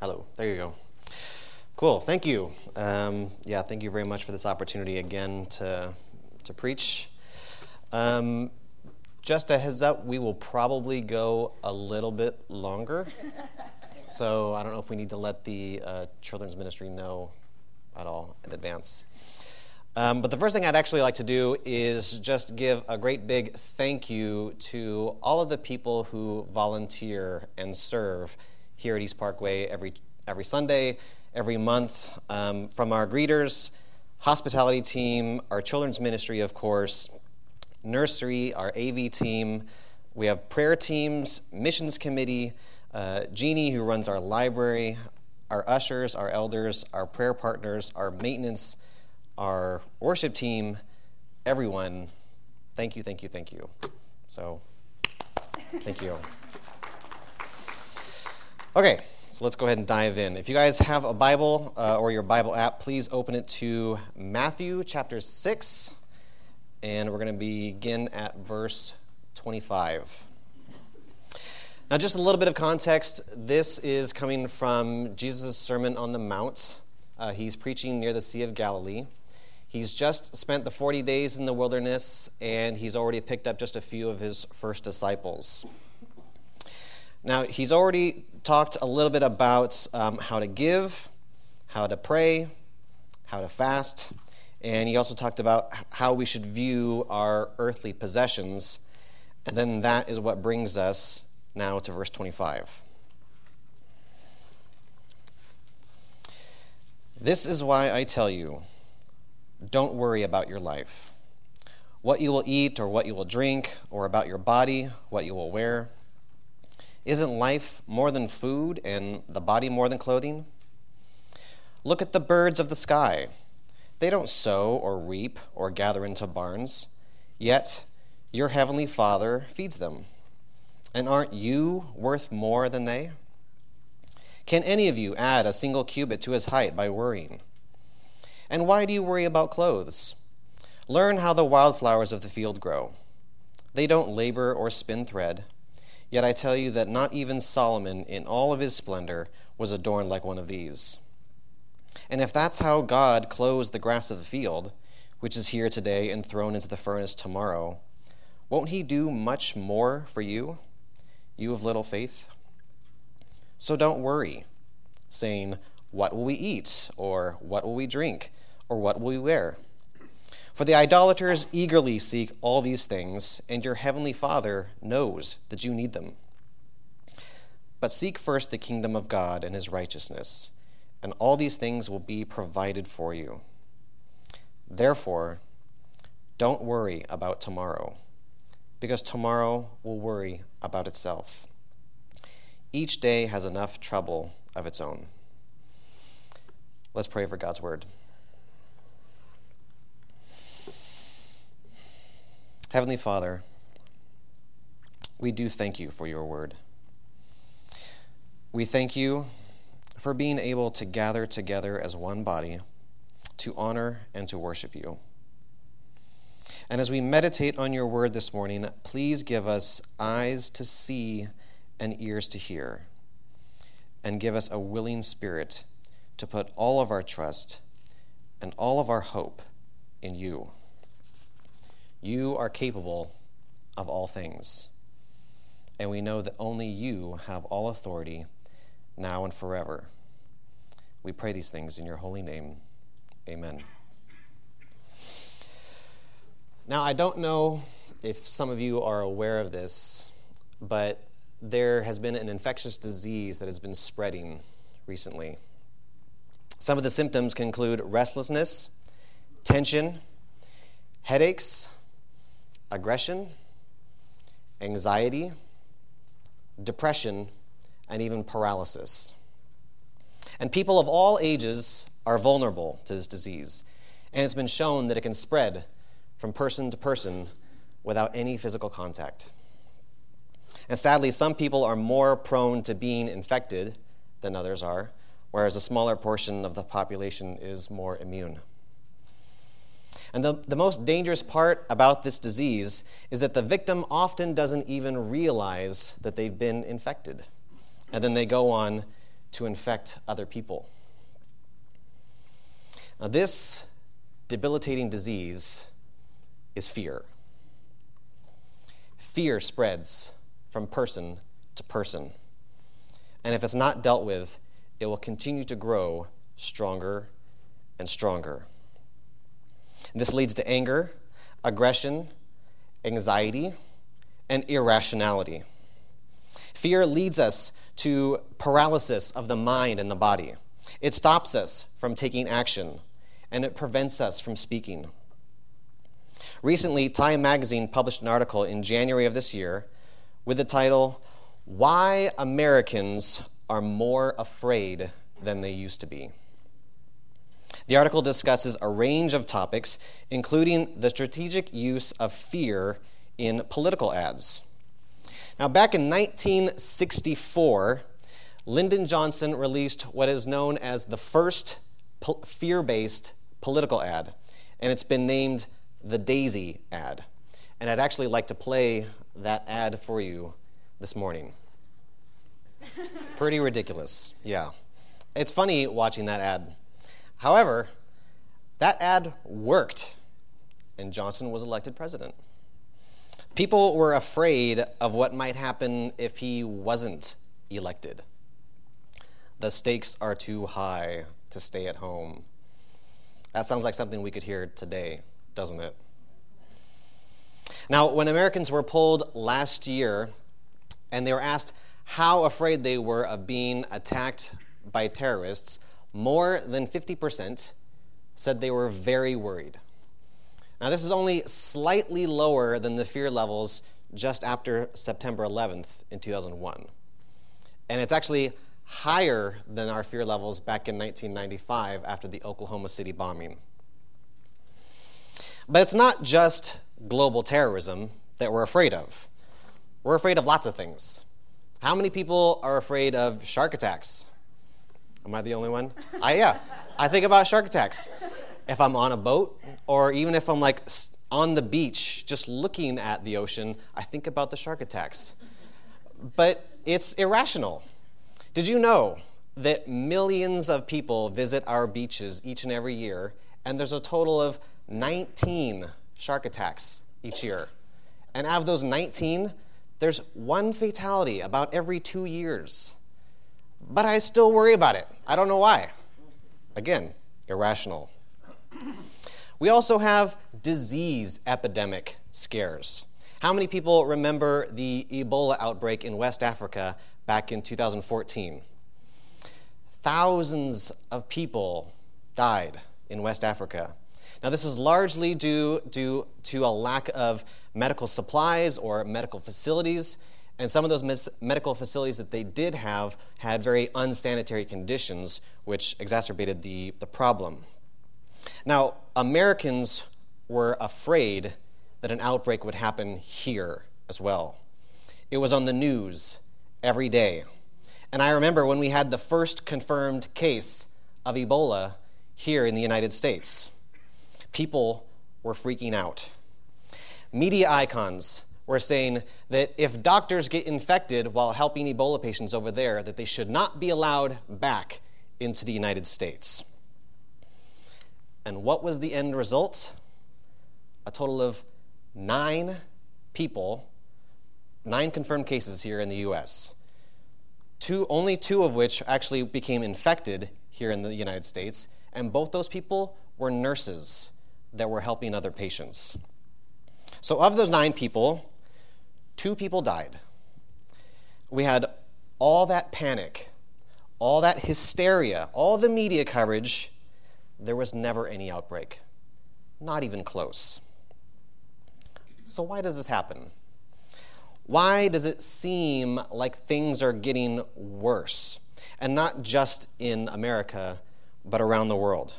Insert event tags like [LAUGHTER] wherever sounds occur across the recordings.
Hello. There you go. Cool. Thank you. Um, yeah, thank you very much for this opportunity again to to preach. Um, just a heads up, we will probably go a little bit longer. [LAUGHS] so I don't know if we need to let the uh, children's ministry know at all in advance. Um, but the first thing I'd actually like to do is just give a great big thank you to all of the people who volunteer and serve here at East Parkway every, every Sunday, every month, um, from our greeters, hospitality team, our children's ministry, of course, nursery, our AV team. We have prayer teams, missions committee, uh, Jeannie, who runs our library, our ushers, our elders, our prayer partners, our maintenance, our worship team, everyone. Thank you, thank you, thank you. So, thank you. Okay, so let's go ahead and dive in. If you guys have a Bible uh, or your Bible app, please open it to Matthew chapter 6, and we're going to begin at verse 25. Now, just a little bit of context this is coming from Jesus' Sermon on the Mount. Uh, he's preaching near the Sea of Galilee. He's just spent the 40 days in the wilderness, and he's already picked up just a few of his first disciples. Now, he's already talked a little bit about um, how to give, how to pray, how to fast, and he also talked about how we should view our earthly possessions. And then that is what brings us now to verse 25. This is why I tell you don't worry about your life, what you will eat or what you will drink, or about your body, what you will wear. Isn't life more than food and the body more than clothing? Look at the birds of the sky. They don't sow or reap or gather into barns, yet your heavenly Father feeds them. And aren't you worth more than they? Can any of you add a single cubit to his height by worrying? And why do you worry about clothes? Learn how the wildflowers of the field grow. They don't labor or spin thread. Yet I tell you that not even Solomon, in all of his splendor, was adorned like one of these. And if that's how God clothes the grass of the field, which is here today and thrown into the furnace tomorrow, won't he do much more for you, you of little faith? So don't worry, saying, What will we eat? Or what will we drink? Or what will we wear? For the idolaters eagerly seek all these things, and your heavenly Father knows that you need them. But seek first the kingdom of God and his righteousness, and all these things will be provided for you. Therefore, don't worry about tomorrow, because tomorrow will worry about itself. Each day has enough trouble of its own. Let's pray for God's word. Heavenly Father, we do thank you for your word. We thank you for being able to gather together as one body to honor and to worship you. And as we meditate on your word this morning, please give us eyes to see and ears to hear, and give us a willing spirit to put all of our trust and all of our hope in you. You are capable of all things. And we know that only you have all authority now and forever. We pray these things in your holy name. Amen. Now, I don't know if some of you are aware of this, but there has been an infectious disease that has been spreading recently. Some of the symptoms can include restlessness, tension, headaches, aggression, anxiety, depression, and even paralysis. And people of all ages are vulnerable to this disease, and it's been shown that it can spread from person to person without any physical contact. And sadly, some people are more prone to being infected than others are, whereas a smaller portion of the population is more immune. And the, the most dangerous part about this disease is that the victim often doesn't even realize that they've been infected. And then they go on to infect other people. Now, this debilitating disease is fear. Fear spreads from person to person. And if it's not dealt with, it will continue to grow stronger and stronger. This leads to anger, aggression, anxiety, and irrationality. Fear leads us to paralysis of the mind and the body. It stops us from taking action, and it prevents us from speaking. Recently, Time magazine published an article in January of this year with the title, Why Americans Are More Afraid Than They Used to Be. The article discusses a range of topics, including the strategic use of fear in political ads. Now, back in 1964, Lyndon Johnson released what is known as the first fear based political ad, and it's been named the Daisy ad. And I'd actually like to play that ad for you this morning. [LAUGHS] Pretty ridiculous, yeah. It's funny watching that ad. However, that ad worked, and Johnson was elected president. People were afraid of what might happen if he wasn't elected. The stakes are too high to stay at home. That sounds like something we could hear today, doesn't it? Now, when Americans were polled last year and they were asked how afraid they were of being attacked by terrorists, more than 50% said they were very worried. Now, this is only slightly lower than the fear levels just after September 11th in 2001. And it's actually higher than our fear levels back in 1995 after the Oklahoma City bombing. But it's not just global terrorism that we're afraid of. We're afraid of lots of things. How many people are afraid of shark attacks? Am I the only one? I, yeah, I think about shark attacks. If I'm on a boat, or even if I'm like on the beach just looking at the ocean, I think about the shark attacks. But it's irrational. Did you know that millions of people visit our beaches each and every year, and there's a total of 19 shark attacks each year? And out of those 19, there's one fatality about every two years but I still worry about it. I don't know why. Again, irrational. We also have disease epidemic scares. How many people remember the Ebola outbreak in West Africa back in 2014? Thousands of people died in West Africa. Now, this is largely due, due to a lack of medical supplies or medical facilities and some of those medical facilities that they did have had very unsanitary conditions, which exacerbated the, the problem. Now, Americans were afraid that an outbreak would happen here as well. It was on the news every day. And I remember when we had the first confirmed case of Ebola here in the United States, people were freaking out. Media icons were saying that if doctors get infected while helping Ebola patients over there, that they should not be allowed back into the United States. And what was the end result? A total of nine people, nine confirmed cases here in the US. Two, only two of which actually became infected here in the United States, and both those people were nurses that were helping other patients. So, of those nine people, two people died. We had all that panic, all that hysteria, all the media coverage. There was never any outbreak, not even close. So, why does this happen? Why does it seem like things are getting worse? And not just in America, but around the world.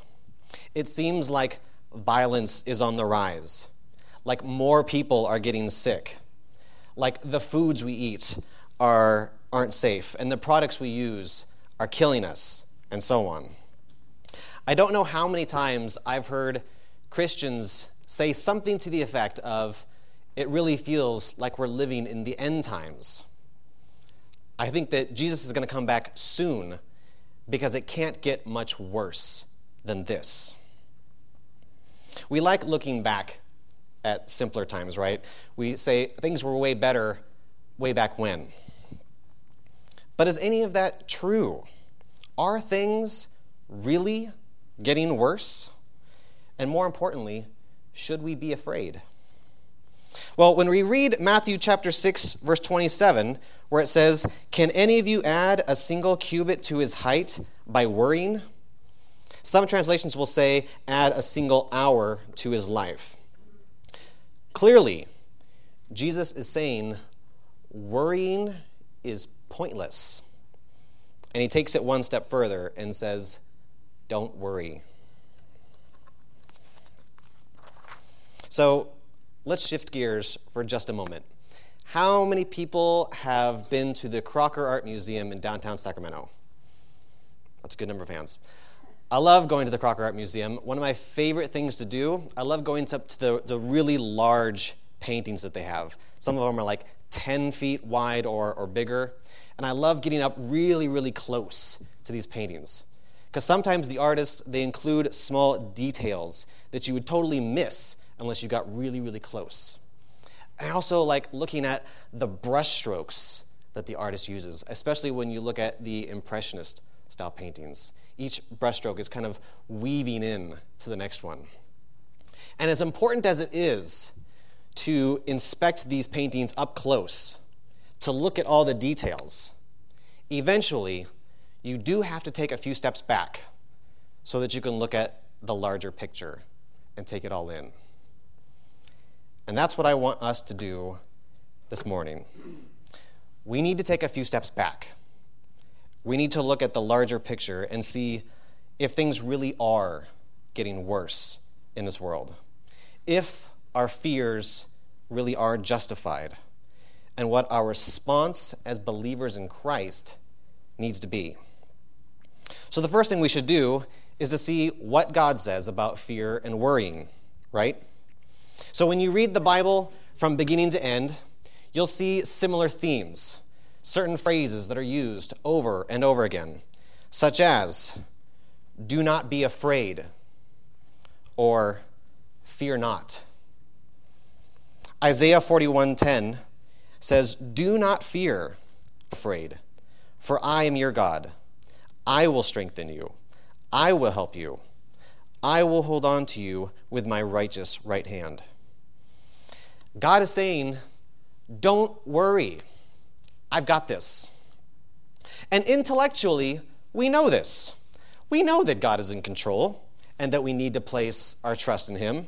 It seems like violence is on the rise, like more people are getting sick, like the foods we eat are, aren't safe, and the products we use are killing us, and so on. I don't know how many times I've heard Christians say something to the effect of, it really feels like we're living in the end times. I think that Jesus is going to come back soon, because it can't get much worse than this. We like looking back at simpler times, right? We say things were way better way back when. But is any of that true? Are things really getting worse? And more importantly, should we be afraid? Well, when we read Matthew chapter 6 verse 27, where it says, "Can any of you add a single cubit to his height by worrying?" Some translations will say, "add a single hour to his life." Clearly, Jesus is saying worrying is pointless. And he takes it one step further and says, Don't worry. So let's shift gears for just a moment. How many people have been to the Crocker Art Museum in downtown Sacramento? That's a good number of hands. I love going to the Crocker Art Museum. One of my favorite things to do, I love going up to the, the really large paintings that they have. Some of them are like 10 feet wide or, or bigger. And I love getting up really, really close to these paintings. Because sometimes the artists, they include small details that you would totally miss unless you got really, really close. I also like looking at the brushstrokes that the artist uses, especially when you look at the Impressionist style paintings. Each brushstroke is kind of weaving in to the next one. And as important as it is to inspect these paintings up close, to look at all the details, eventually you do have to take a few steps back so that you can look at the larger picture and take it all in. And that's what I want us to do this morning. We need to take a few steps back. We need to look at the larger picture and see if things really are getting worse in this world. If our fears really are justified and what our response as believers in Christ needs to be. So, the first thing we should do is to see what God says about fear and worrying, right? So, when you read the Bible from beginning to end, you'll see similar themes, certain phrases that are used over and over again, such as, do not be afraid, or fear not. Isaiah 41:10 says, "Do not fear, afraid, for I am your God. I will strengthen you. I will help you. I will hold on to you with my righteous right hand." God is saying, "Don't worry. I've got this." And intellectually, we know this. We know that God is in control and that we need to place our trust in him.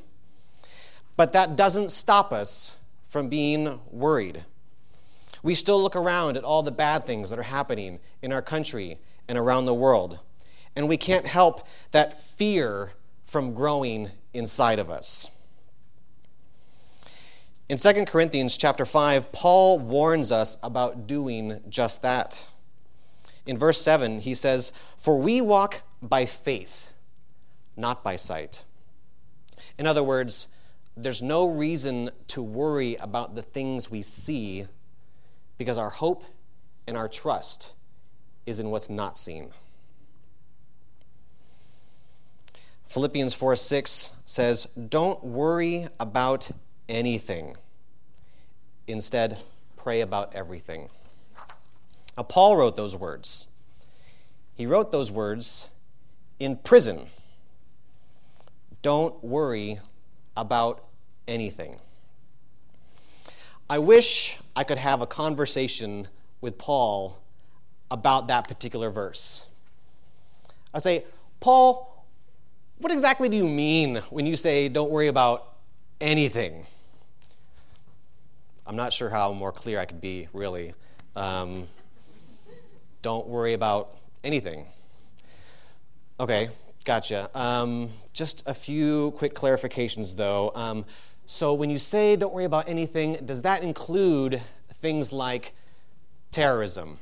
But that doesn't stop us from being worried. We still look around at all the bad things that are happening in our country and around the world, and we can't help that fear from growing inside of us. In 2 Corinthians chapter 5, Paul warns us about doing just that. In verse 7, he says, For we walk by faith, not by sight. In other words, there's no reason to worry about the things we see because our hope and our trust is in what's not seen. Philippians 4 6 says, Don't worry about anything. Instead, pray about everything. Now, Paul wrote those words. He wrote those words in prison. Don't worry about anything. I wish I could have a conversation with Paul about that particular verse. I'd say, Paul, what exactly do you mean when you say don't worry about anything? I'm not sure how more clear I could be, really. Um, don't worry about anything. Okay, Gotcha. Um, just a few quick clarifications, though. Um, so, when you say don't worry about anything, does that include things like terrorism?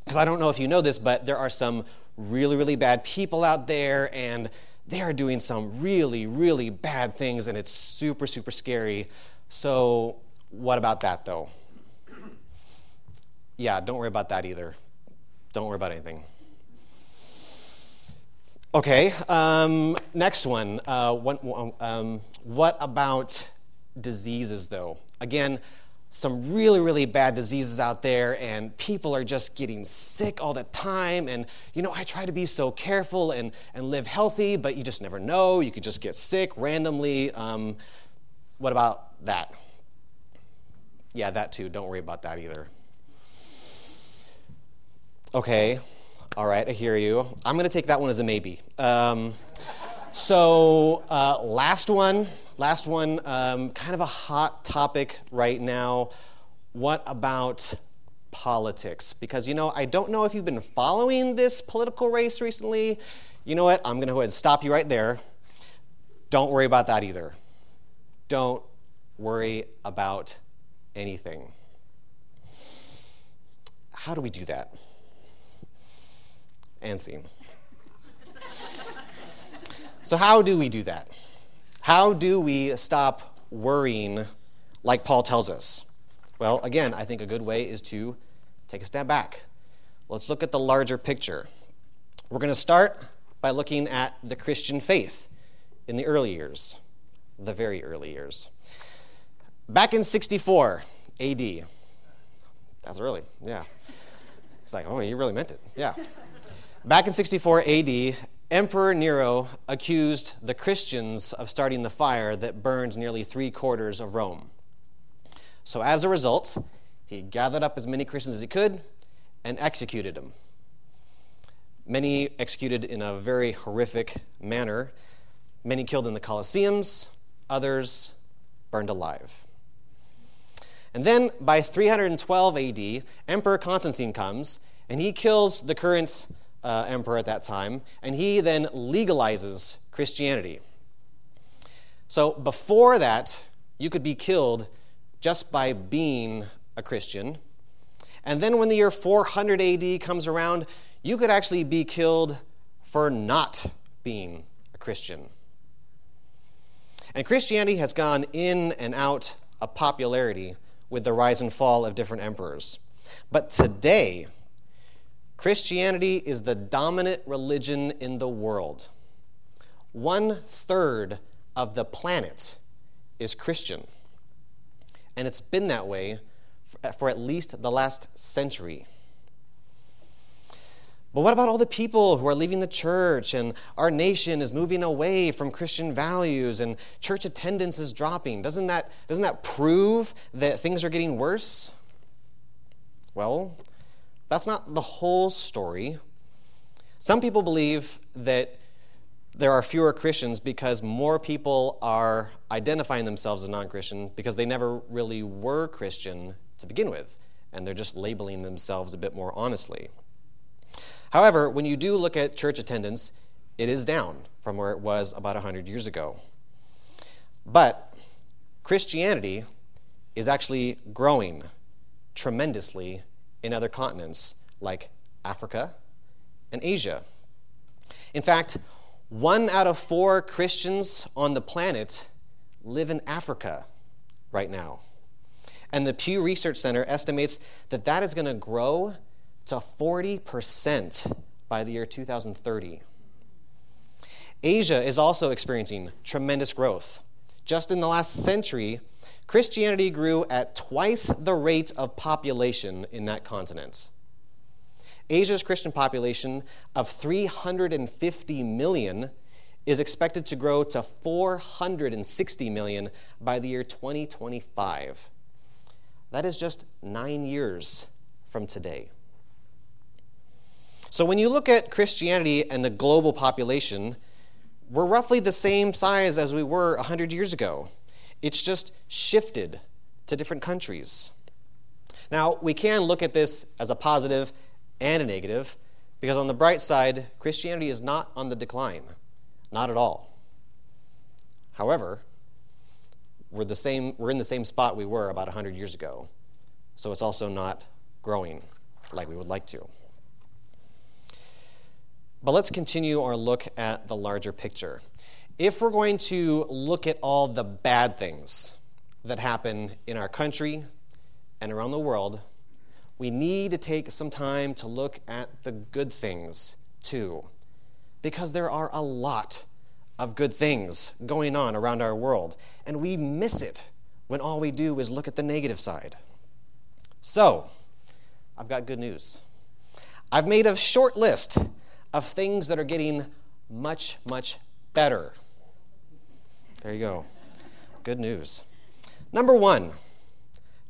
Because I don't know if you know this, but there are some really, really bad people out there, and they are doing some really, really bad things, and it's super, super scary. So, what about that, though? Yeah, don't worry about that either. Don't worry about anything. Okay, um, next one. Uh, what, um, what about diseases, though? Again, some really, really bad diseases out there, and people are just getting sick all the time. And, you know, I try to be so careful and, and live healthy, but you just never know. You could just get sick randomly. Um, what about that? Yeah, that too. Don't worry about that either. Okay, all right, I hear you. I'm going to take that one as a maybe. Um, so, uh, last one Last one, um, kind of a hot topic right now. What about politics? Because, you know, I don't know if you've been following this political race recently. You know what? I'm going to go ahead and stop you right there. Don't worry about that either. Don't worry about anything. How do we do that? And scene. so, how do we do that? How do we stop worrying like Paul tells us? Well, again, I think a good way is to take a step back. Let's look at the larger picture. We're going to start by looking at the Christian faith in the early years, the very early years. Back in 64 AD, that's early, yeah. It's like, oh, you really meant it, yeah. Back in 64 AD, Emperor Nero accused the Christians of starting the fire that burned nearly three quarters of Rome. So, as a result, he gathered up as many Christians as he could and executed them. Many executed in a very horrific manner, many killed in the Colosseums, others burned alive. And then by 312 AD, Emperor Constantine comes and he kills the current uh, emperor at that time, and he then legalizes Christianity. So before that, you could be killed just by being a Christian. And then when the year 400 AD comes around, you could actually be killed for not being a Christian. And Christianity has gone in and out of popularity with the rise and fall of different emperors. But today, Christianity is the dominant religion in the world. One third of the planet is Christian. And it's been that way for at least the last century. But what about all the people who are leaving the church and our nation is moving away from Christian values and church attendance is dropping? Doesn't that, doesn't that prove that things are getting worse? Well, that's not the whole story. Some people believe that there are fewer Christians because more people are identifying themselves as non Christian because they never really were Christian to begin with, and they're just labeling themselves a bit more honestly. However, when you do look at church attendance, it is down from where it was about 100 years ago. But Christianity is actually growing tremendously in other continents like Africa and Asia. In fact, one out of four Christians on the planet live in Africa right now. And the Pew Research Center estimates that that is going to grow to 40% by the year 2030. Asia is also experiencing tremendous growth. Just in the last century, Christianity grew at twice the rate of population in that continent. Asia's Christian population of 350 million is expected to grow to 460 million by the year 2025. That is just nine years from today. So when you look at Christianity and the global population, we're roughly the same size as we were 100 years ago. It's just shifted to different countries. Now, we can look at this as a positive and a negative, because on the bright side, Christianity is not on the decline. Not at all. However, we're, the same, we're in the same spot we were about 100 years ago, so it's also not growing like we would like to. But let's continue our look at the larger picture if we're going to look at all the bad things that happen in our country and around the world, we need to take some time to look at the good things too. because there are a lot of good things going on around our world, and we miss it when all we do is look at the negative side. So, I've got good news. I've made a short list of things that are getting much, much better. There you go. Good news. Number one,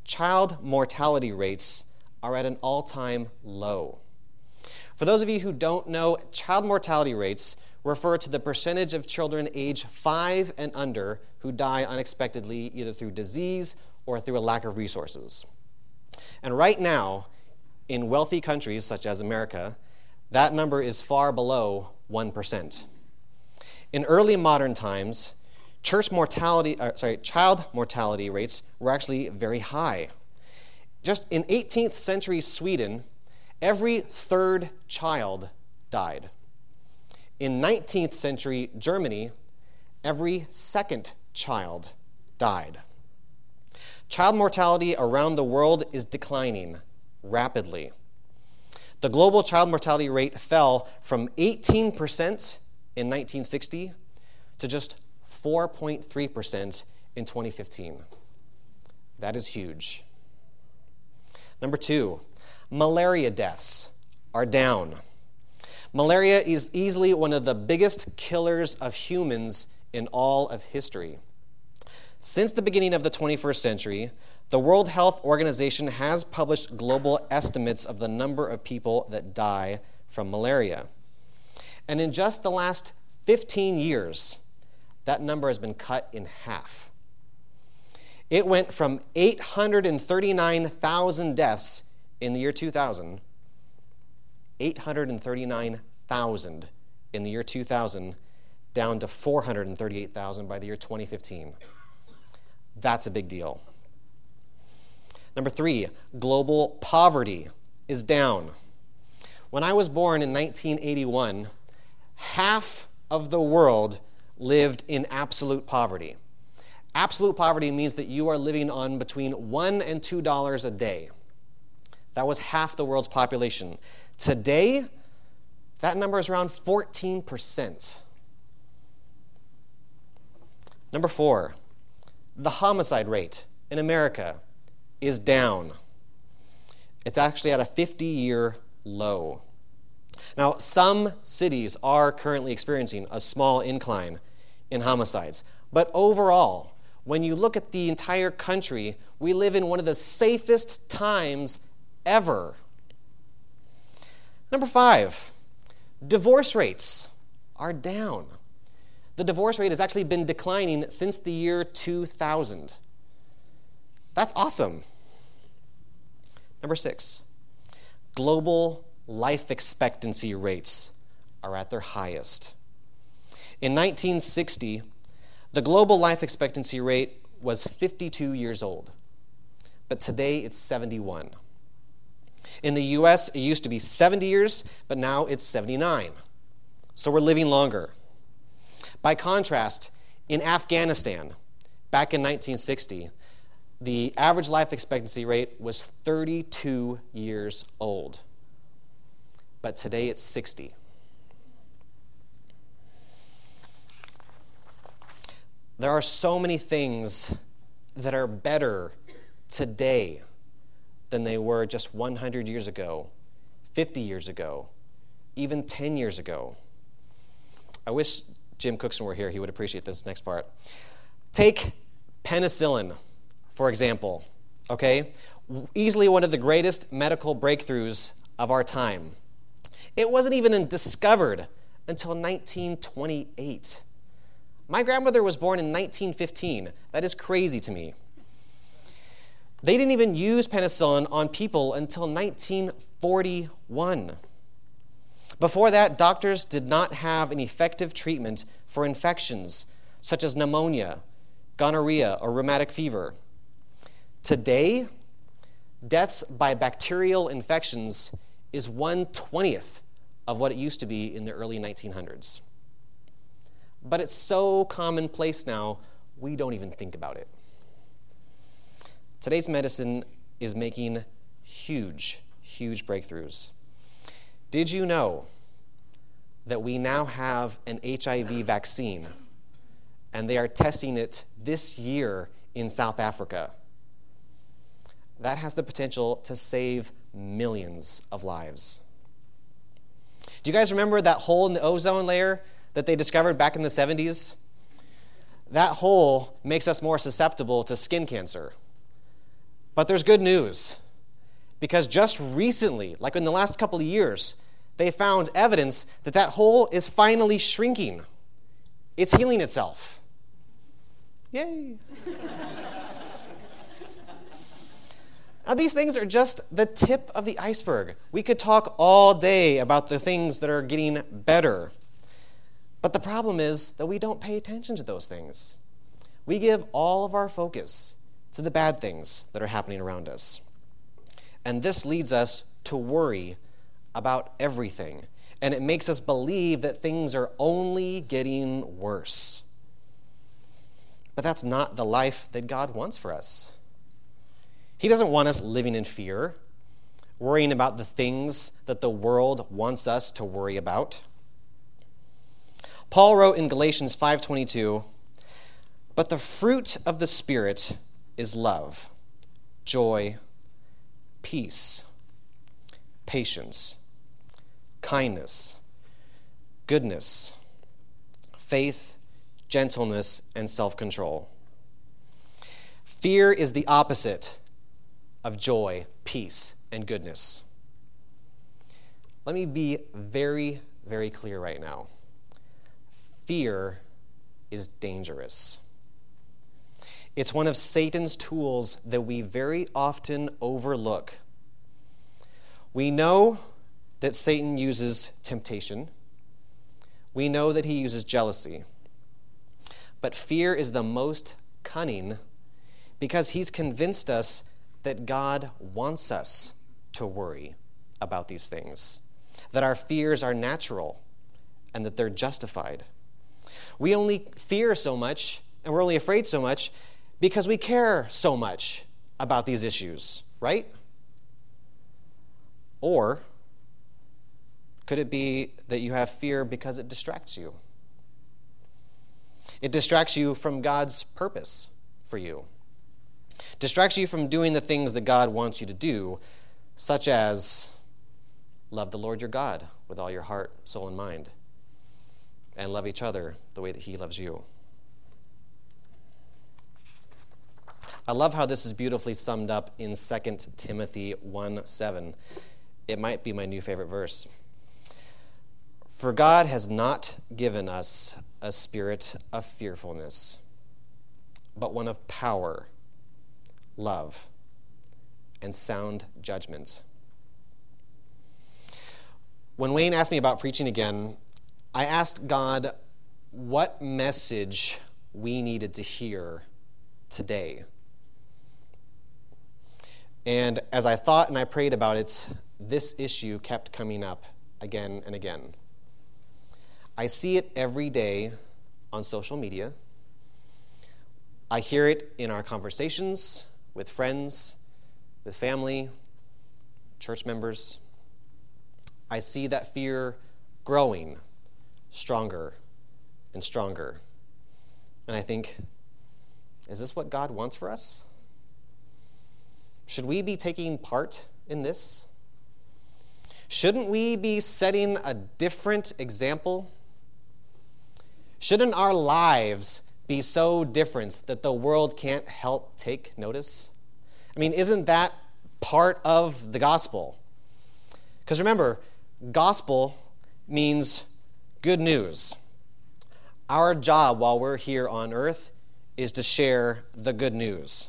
child mortality rates are at an all time low. For those of you who don't know, child mortality rates refer to the percentage of children age five and under who die unexpectedly, either through disease or through a lack of resources. And right now, in wealthy countries such as America, that number is far below 1%. In early modern times, church mortality, uh, sorry, child mortality rates were actually very high. Just in 18th century Sweden, every third child died. In 19th century Germany, every second child died. Child mortality around the world is declining rapidly. The global child mortality rate fell from 18% in 1960 to just 4.3% in 2015. That is huge. Number two, malaria deaths are down. Malaria is easily one of the biggest killers of humans in all of history. Since the beginning of the 21st century, the World Health Organization has published global estimates of the number of people that die from malaria. And in just the last 15 years, that number has been cut in half. It went from 839,000 deaths in the year 2000, 839,000 in the year 2000, down to 438,000 by the year 2015. That's a big deal. Number three, global poverty is down. When I was born in 1981, half of the world lived in absolute poverty. Absolute poverty means that you are living on between one and two dollars a day. That was half the world's population. Today, that number is around 14%. Number four, the homicide rate in America is down. It's actually at a 50 year low. Now, some cities are currently experiencing a small incline in homicides, but overall, when you look at the entire country, we live in one of the safest times ever. Number five, divorce rates are down. The divorce rate has actually been declining since the year 2000. That's awesome. Number six, global life expectancy rates are at their highest. In 1960, the global life expectancy rate was 52 years old, but today it's 71. In the US, it used to be 70 years, but now it's 79. So we're living longer. By contrast, in Afghanistan, back in 1960, the average life expectancy rate was 32 years old. But today it's 60. There are so many things that are better today than they were just 100 years ago, 50 years ago, even 10 years ago. I wish Jim Cookson were here, he would appreciate this next part. Take penicillin for example, okay? Easily one of the greatest medical breakthroughs of our time. It wasn't even discovered until 1928. My grandmother was born in 1915. That is crazy to me. They didn't even use penicillin on people until 1941. Before that, doctors did not have an effective treatment for infections such as pneumonia, gonorrhea, or rheumatic fever. Today, deaths by bacterial infections is 120th of what it used to be in the early 1900s. But it's so commonplace now, we don't even think about it. Today's medicine is making huge, huge breakthroughs. Did you know that we now have an HIV vaccine, and they are testing it this year in South Africa. That has the potential to save millions of lives. Do you guys remember that hole in the ozone layer that they discovered back in the 70s? That hole makes us more susceptible to skin cancer. But there's good news because just recently, like in the last couple of years, they found evidence that that hole is finally shrinking. It's healing itself. Yay! [LAUGHS] now, these things are just the tip of the iceberg. We could talk all day about the things that are getting better. But the problem is that we don't pay attention to those things. We give all of our focus to the bad things that are happening around us. And this leads us to worry about everything. And it makes us believe that things are only getting worse. But that's not the life that God wants for us. He doesn't want us living in fear, worrying about the things that the world wants us to worry about. Paul wrote in Galatians 5:22, "But the fruit of the spirit is love, joy, peace, patience, kindness, goodness, faith, gentleness, and self control. Fear is the opposite of joy, peace, and goodness. Let me be very, very clear right now. Fear is dangerous. It's one of Satan's tools that we very often overlook. We know that Satan uses temptation, we know that he uses jealousy. But fear is the most cunning because he's convinced us that God wants us to worry about these things, that our fears are natural and that they're justified. We only fear so much and we're only afraid so much because we care so much about these issues, right? Or could it be that you have fear because it distracts you? It distracts you from God's purpose for you. Distracts you from doing the things that God wants you to do, such as love the Lord your God with all your heart, soul, and mind, and love each other the way that He loves you. I love how this is beautifully summed up in 2 Timothy 1 7. It might be my new favorite verse. For God has not given us a spirit of fearfulness, but one of power, love, and sound judgment. When Wayne asked me about preaching again, I asked God what message we needed to hear today. And as I thought and I prayed about it, this issue kept coming up again and again. I see it every day on social media. I hear it in our conversations with friends, with family, church members. I see that fear growing stronger and stronger. And I think, is this what God wants for us? Should we be taking part in this? Shouldn't we be setting a different example? Shouldn't our lives be so different that the world can't help take notice? I mean, isn't that part of the gospel? Because remember, gospel means good news. Our job while we're here on earth is to share the good news.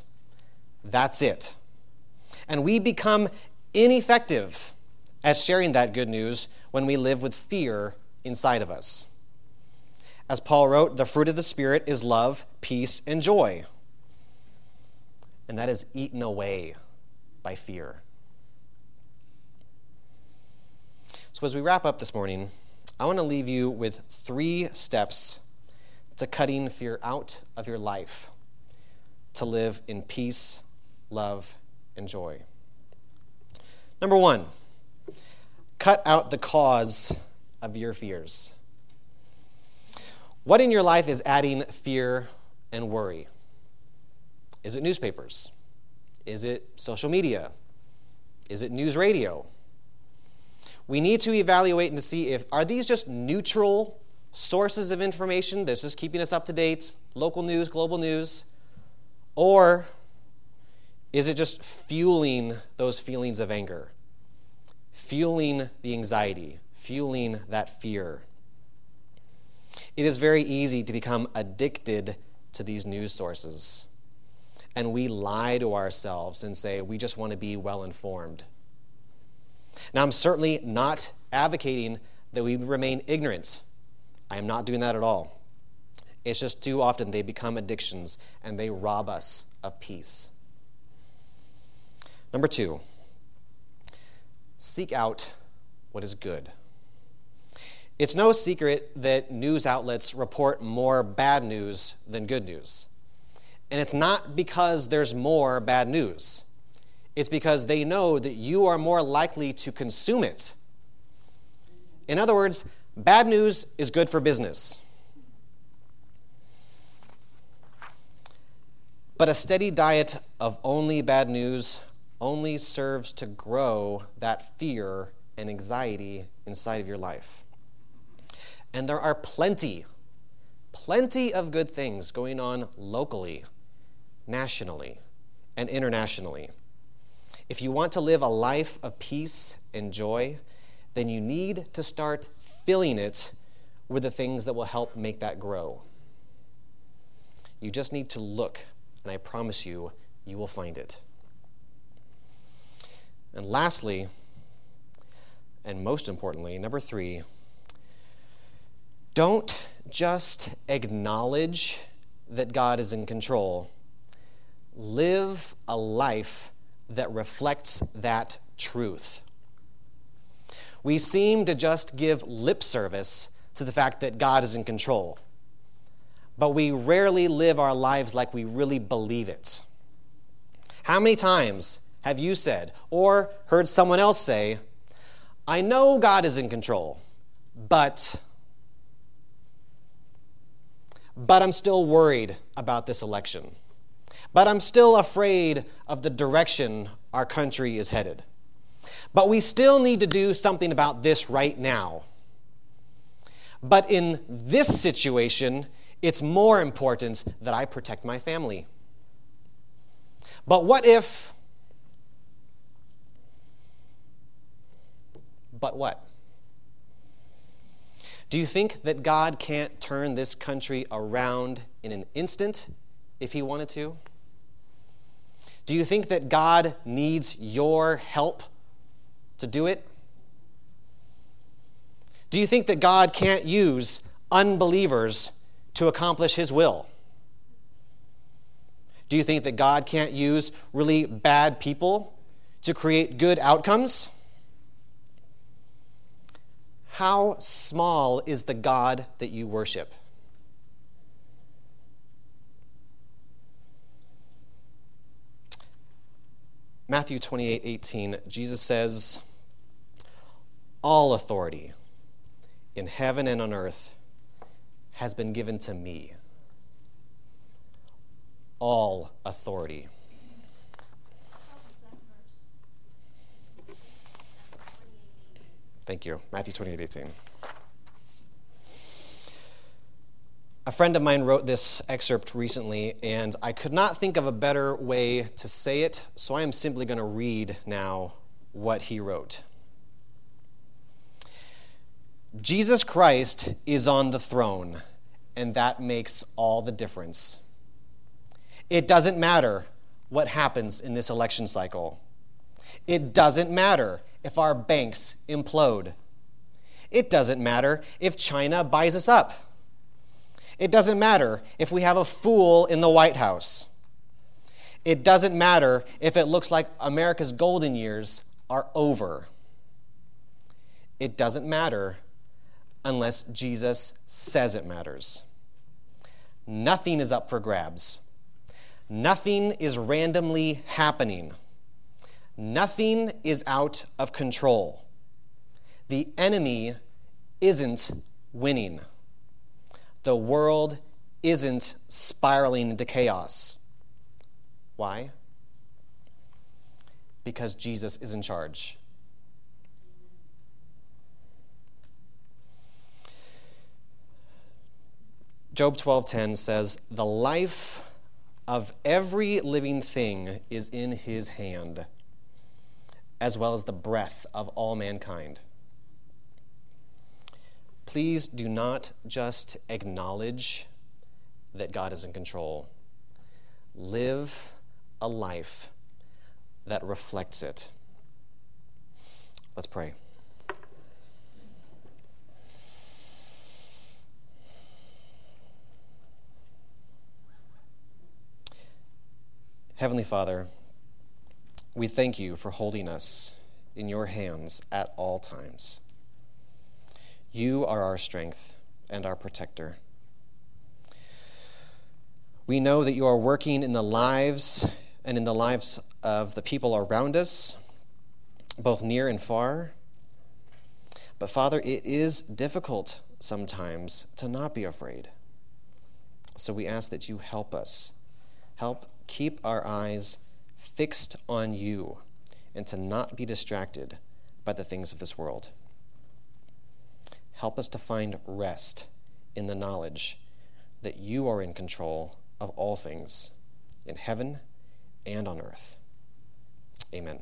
That's it and we become ineffective at sharing that good news when we live with fear inside of us. As Paul wrote, the fruit of the Spirit is love, peace, and joy. And that is eaten away by fear. So, as we wrap up this morning, I want to leave you with three steps to cutting fear out of your life to live in peace, love, and joy. Number one, cut out the cause of your fears? What in your life is adding fear and worry? Is it newspapers? Is it social media? Is it news radio? We need to evaluate and to see if are these just neutral sources of information that's just keeping us up to date, local news, global news, or is it just fueling those feelings of anger, fueling the anxiety, fueling that fear? It is very easy to become addicted to these news sources. And we lie to ourselves and say we just want to be well informed. Now, I'm certainly not advocating that we remain ignorant. I am not doing that at all. It's just too often they become addictions and they rob us of peace. Number two, seek out what is good. It's no secret that news outlets report more bad news than good news. And it's not because there's more bad news, it's because they know that you are more likely to consume it. In other words, bad news is good for business. But a steady diet of only bad news only serves to grow that fear and anxiety inside of your life. And there are plenty, plenty of good things going on locally, nationally, and internationally. If you want to live a life of peace and joy, then you need to start filling it with the things that will help make that grow. You just need to look, and I promise you, you will find it. And lastly, and most importantly, number three, don't just acknowledge that God is in control. Live a life that reflects that truth. We seem to just give lip service to the fact that God is in control, but we rarely live our lives like we really believe it. How many times have you said or heard someone else say, I know God is in control, but but I'm still worried about this election. But I'm still afraid of the direction our country is headed. But we still need to do something about this right now. But in this situation, it's more important that I protect my family. But what if. But what? Do you think that God can't turn this country around in an instant if He wanted to? Do you think that God needs your help to do it? Do you think that God can't use unbelievers to accomplish His will? Do you think that God can't use really bad people to create good outcomes? How small is the God that you worship? Matthew 28 18, Jesus says, All authority in heaven and on earth has been given to me. All authority. Thank you. Matthew 28 18. A friend of mine wrote this excerpt recently, and I could not think of a better way to say it, so I am simply going to read now what he wrote. Jesus Christ is on the throne, and that makes all the difference. It doesn't matter what happens in this election cycle. It doesn't matter if our banks implode. It doesn't matter if China buys us up. It doesn't matter if we have a fool in the White House. It doesn't matter if it looks like America's golden years are over. It doesn't matter unless Jesus says it matters. Nothing is up for grabs. Nothing is randomly happening. Nothing is out of control. The enemy isn't winning. The world isn't spiraling into chaos. Why? Because Jesus is in charge. Job 12:10 says, "The life of every living thing is in his hand, as well as the breath of all mankind." Please do not just acknowledge that God is in control. Live a life that reflects it. Let's pray. Heavenly Father, we thank you for holding us in your hands at all times. You are our strength and our protector. We know that you are working in the lives and in the lives of the people around us, both near and far. But Father, it is difficult sometimes to not be afraid. So we ask that you help us. Help keep our eyes fixed on you and to not be distracted by the things of this world. Help us to find rest in the knowledge that you are in control of all things in heaven and on earth. Amen.